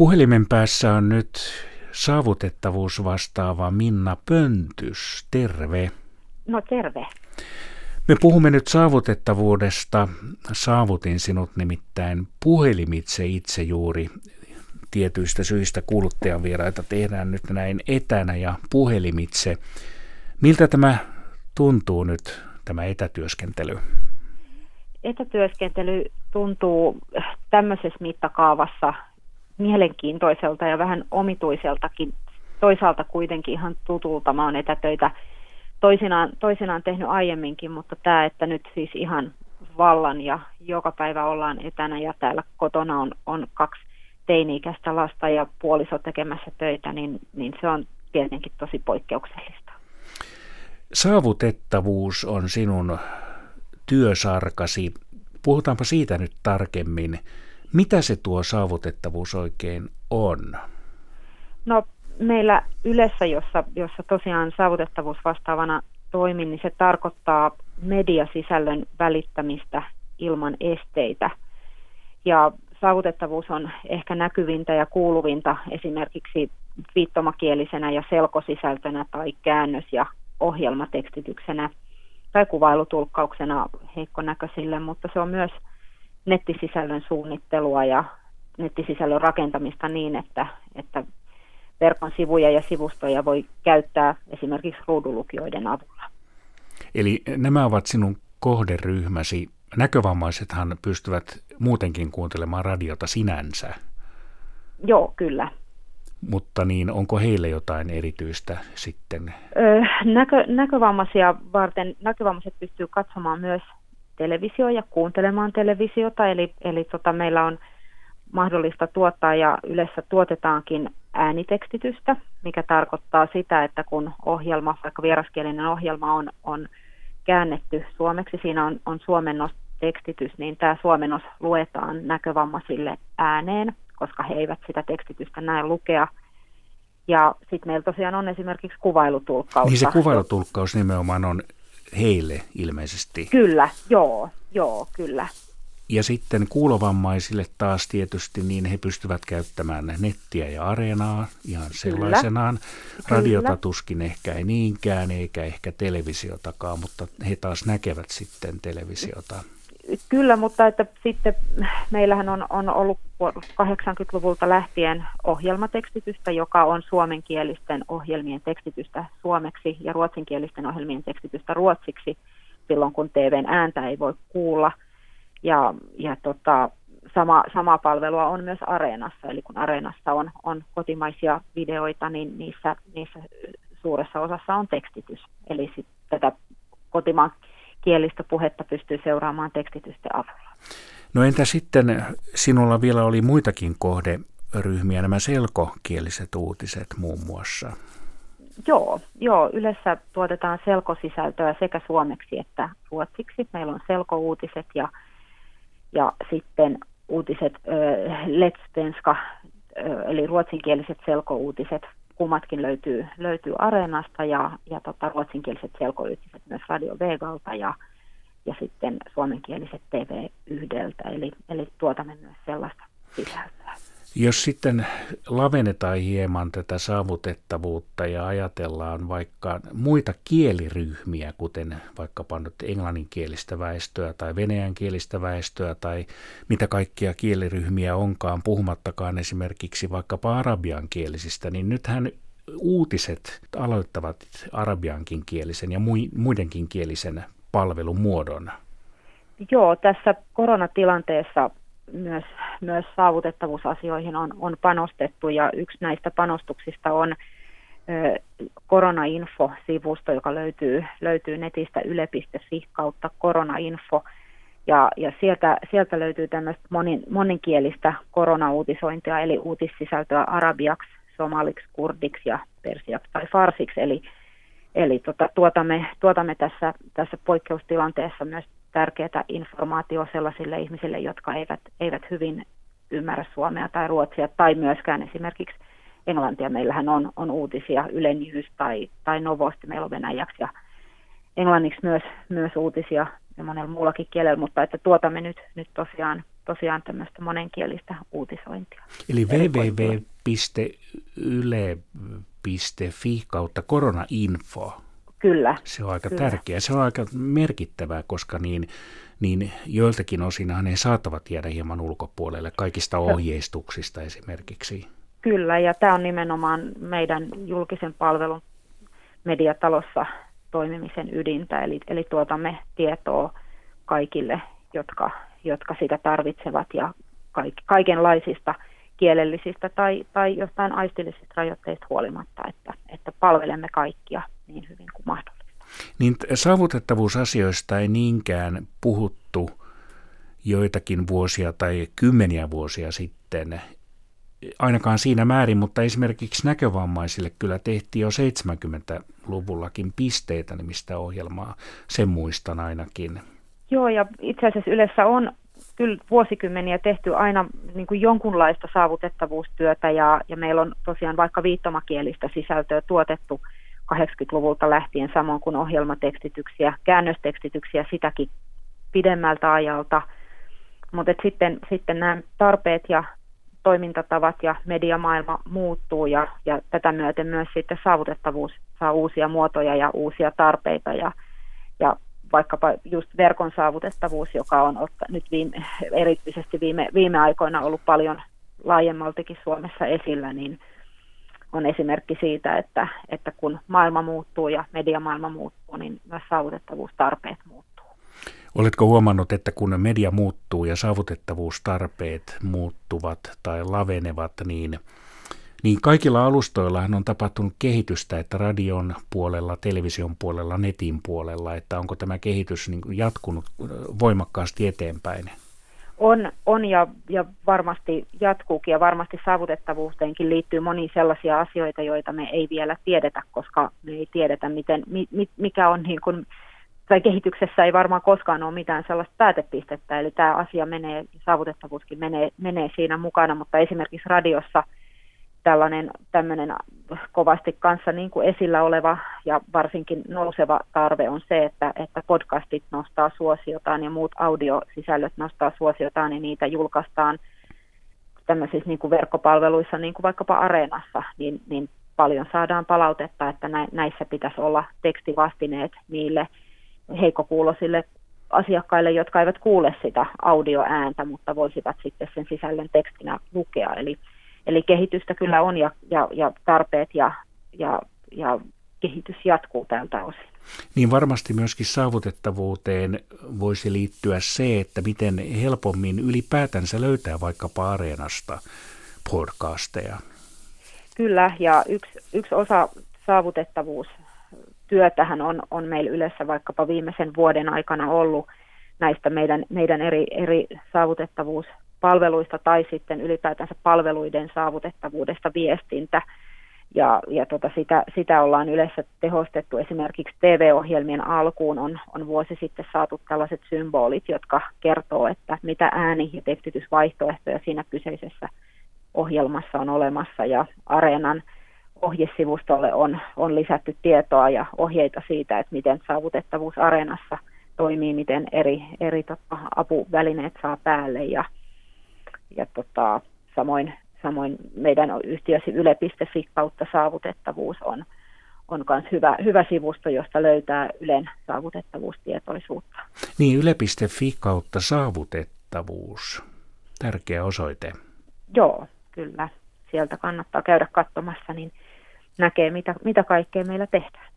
Puhelimen päässä on nyt saavutettavuus vastaava Minna Pöntys. Terve. No terve. Me puhumme nyt saavutettavuudesta. Saavutin sinut nimittäin puhelimitse itse juuri tietyistä syistä kuluttajavieraita tehdään nyt näin etänä ja puhelimitse. Miltä tämä tuntuu nyt, tämä etätyöskentely? Etätyöskentely tuntuu tämmöisessä mittakaavassa mielenkiintoiselta ja vähän omituiseltakin. Toisaalta kuitenkin ihan tutulta. Mä oon etätöitä toisinaan, toisinaan tehnyt aiemminkin, mutta tämä, että nyt siis ihan vallan ja joka päivä ollaan etänä ja täällä kotona on, on kaksi teini-ikäistä lasta ja puoliso tekemässä töitä, niin, niin se on tietenkin tosi poikkeuksellista. Saavutettavuus on sinun työsarkasi. Puhutaanpa siitä nyt tarkemmin. Mitä se tuo saavutettavuus oikein on? No meillä Ylessä, jossa, jossa tosiaan saavutettavuus vastaavana toimin, niin se tarkoittaa mediasisällön välittämistä ilman esteitä. Ja saavutettavuus on ehkä näkyvintä ja kuuluvinta esimerkiksi viittomakielisenä ja selkosisältönä tai käännös- ja ohjelmatekstityksenä tai kuvailutulkkauksena heikkonäköisille, mutta se on myös nettisisällön suunnittelua ja nettisisällön rakentamista niin, että, että verkon sivuja ja sivustoja voi käyttää esimerkiksi ruudulukijoiden avulla. Eli nämä ovat sinun kohderyhmäsi. Näkövammaisethan pystyvät muutenkin kuuntelemaan radiota sinänsä. Joo, kyllä. Mutta niin, onko heille jotain erityistä sitten? Öö, näkö, näkövammaisia varten näkövammaiset pystyy katsomaan myös televisio ja kuuntelemaan televisiota, eli, eli tota, meillä on mahdollista tuottaa ja yleensä tuotetaankin äänitekstitystä, mikä tarkoittaa sitä, että kun ohjelma, vaikka vieraskielinen ohjelma on, on käännetty suomeksi, siinä on, on suomennostekstitys, niin tämä suomennos luetaan näkövammaisille ääneen, koska he eivät sitä tekstitystä näe lukea. Ja sitten meillä tosiaan on esimerkiksi kuvailutulkkaus. Niin se kuvailutulkkaus nimenomaan on heille ilmeisesti. Kyllä, joo, joo, kyllä. Ja sitten kuulovammaisille taas tietysti niin he pystyvät käyttämään nettiä ja areenaa ihan sellaisenaan. Kyllä. Radiota tuskin ehkä ei niinkään, eikä ehkä televisiotakaan, mutta he taas näkevät sitten televisiota. Kyllä, mutta että sitten meillähän on, on ollut 80-luvulta lähtien ohjelmatekstitystä, joka on suomenkielisten ohjelmien tekstitystä suomeksi ja ruotsinkielisten ohjelmien tekstitystä ruotsiksi silloin, kun TVn ääntä ei voi kuulla. Ja, ja tota, sama, samaa palvelua on myös Areenassa, eli kun Areenassa on, on kotimaisia videoita, niin niissä, niissä suuressa osassa on tekstitys. Eli sit tätä kotimaan kielistä puhetta pystyy seuraamaan tekstitysten avulla. No entä sitten, sinulla vielä oli muitakin kohderyhmiä, nämä selkokieliset uutiset muun muassa? Joo, joo, yleensä tuotetaan selkosisältöä sekä suomeksi että ruotsiksi. Meillä on selkouutiset ja, ja sitten uutiset äh, Letspenska, äh, eli ruotsinkieliset selkouutiset kummatkin löytyy, löytyy Areenasta ja, ja tota, ruotsinkieliset selkoyhtiset myös Radio Vegalta ja, ja sitten suomenkieliset TV yhdeltä, eli, eli tuotamme myös sellaista sisältöä. Jos sitten lavennetaan hieman tätä saavutettavuutta ja ajatellaan vaikka muita kieliryhmiä, kuten vaikkapa nyt englanninkielistä väestöä tai venäjänkielistä väestöä tai mitä kaikkia kieliryhmiä onkaan, puhumattakaan esimerkiksi vaikkapa arabiankielisistä, niin nythän uutiset aloittavat arabiankin kielisen ja muidenkin kielisen palvelumuodon. Joo, tässä koronatilanteessa myös, myös saavutettavuusasioihin on, on panostettu ja yksi näistä panostuksista on ö, koronainfo-sivusto, joka löytyy, löytyy netistä yle.fi kautta koronainfo. Ja, ja sieltä, sieltä löytyy tämmöistä monin, moninkielistä koronauutisointia, eli uutissisältöä arabiaksi, somaliksi, kurdiksi ja persiaksi tai farsiksi. Eli, eli tota, tuotamme, tuotamme tässä, tässä poikkeustilanteessa myös tärkeää informaatiota sellaisille ihmisille, jotka eivät, eivät hyvin ymmärrä suomea tai ruotsia, tai myöskään esimerkiksi englantia. Meillähän on, on uutisia Yle News tai, tai Novosti, meillä on venäjäksi ja englanniksi myös, myös uutisia ja monella muullakin kielellä, mutta että tuotamme nyt, nyt tosiaan tosiaan tämmöistä monenkielistä uutisointia. Eli www.yle.fi kautta koronainfo. Kyllä. Se on aika kyllä. tärkeää. Se on aika merkittävää, koska niin, niin joiltakin osinhan ne saattavat jäädä hieman ulkopuolelle kaikista ohjeistuksista esimerkiksi. Kyllä, ja tämä on nimenomaan meidän julkisen palvelun mediatalossa toimimisen ydintä, eli, eli tuotamme tietoa kaikille, jotka, jotka sitä tarvitsevat ja kaik, kaikenlaisista kielellisistä tai, tai jostain aistillisista rajoitteista huolimatta, että, että palvelemme kaikkia niin hyvin kuin mahdollista. Niin saavutettavuusasioista ei niinkään puhuttu joitakin vuosia tai kymmeniä vuosia sitten, ainakaan siinä määrin, mutta esimerkiksi näkövammaisille kyllä tehtiin jo 70-luvullakin pisteitä nimistä ohjelmaa, sen muistan ainakin. Joo, ja itse asiassa Ylessä on kyllä vuosikymmeniä tehty aina niin kuin jonkunlaista saavutettavuustyötä, ja, ja meillä on tosiaan vaikka viittomakielistä sisältöä tuotettu 80-luvulta lähtien, samoin kuin ohjelmatekstityksiä, käännöstekstityksiä sitäkin pidemmältä ajalta. Mutta sitten, sitten nämä tarpeet ja toimintatavat ja mediamaailma muuttuu ja, ja tätä myöten myös sitten saavutettavuus saa uusia muotoja ja uusia tarpeita ja, vaikkapa just verkon saavutettavuus, joka on otta, nyt viime, erityisesti viime, viime aikoina ollut paljon laajemmaltikin Suomessa esillä, niin on esimerkki siitä, että, että kun maailma muuttuu ja mediamaailma muuttuu, niin myös saavutettavuustarpeet muuttuu. Oletko huomannut, että kun media muuttuu ja saavutettavuustarpeet muuttuvat tai lavenevat, niin, niin kaikilla alustoillahan on tapahtunut kehitystä, että radion puolella, television puolella, netin puolella, että onko tämä kehitys niin jatkunut voimakkaasti eteenpäin? On, on ja, ja varmasti jatkuukin ja varmasti saavutettavuuteenkin liittyy moniin sellaisia asioita, joita me ei vielä tiedetä, koska me ei tiedetä, miten, mikä on niin kuin tai kehityksessä ei varmaan koskaan ole mitään sellaista päätepistettä, eli tämä asia menee, saavutettavuuskin menee, menee siinä mukana, mutta esimerkiksi radiossa tällainen tämmöinen kovasti kanssa niin kuin esillä oleva ja varsinkin nouseva tarve on se, että, että podcastit nostaa suosiotaan ja muut audiosisällöt nostaa suosiotaan ja niitä julkaistaan tämmöisissä niin kuin verkkopalveluissa, niin kuin vaikkapa Areenassa, niin, niin paljon saadaan palautetta, että näissä pitäisi olla tekstivastineet niille – heikkokuulosille asiakkaille, jotka eivät kuule sitä audioääntä, mutta voisivat sitten sen sisällön tekstinä lukea. Eli, eli kehitystä kyllä on ja, ja, ja tarpeet ja, ja, ja kehitys jatkuu tältä osin. Niin varmasti myöskin saavutettavuuteen voisi liittyä se, että miten helpommin ylipäätänsä löytää vaikkapa areenasta podcasteja. Kyllä, ja yksi, yksi osa saavutettavuus työtähän on, on meillä yleensä vaikkapa viimeisen vuoden aikana ollut näistä meidän, meidän eri, eri saavutettavuuspalveluista tai sitten ylipäätänsä palveluiden saavutettavuudesta viestintä. Ja, ja tota sitä, sitä ollaan yleensä tehostettu. Esimerkiksi TV-ohjelmien alkuun on, on vuosi sitten saatu tällaiset symbolit, jotka kertoo, että mitä ääni- ja tekstitysvaihtoehtoja siinä kyseisessä ohjelmassa on olemassa. Ja Areenan ohjesivustolle on, on lisätty tietoa ja ohjeita siitä, että miten saavutettavuus areenassa toimii, miten eri, eri tota, apuvälineet saa päälle ja, ja tota, samoin, samoin meidän yhtiösi yle.fi kautta saavutettavuus on, on myös hyvä, hyvä sivusto, josta löytää Ylen saavutettavuustietoisuutta. Niin, yle.fi kautta saavutettavuus. Tärkeä osoite. Joo, kyllä. Sieltä kannattaa käydä katsomassa, niin näkee, mitä, mitä kaikkea meillä tehdään.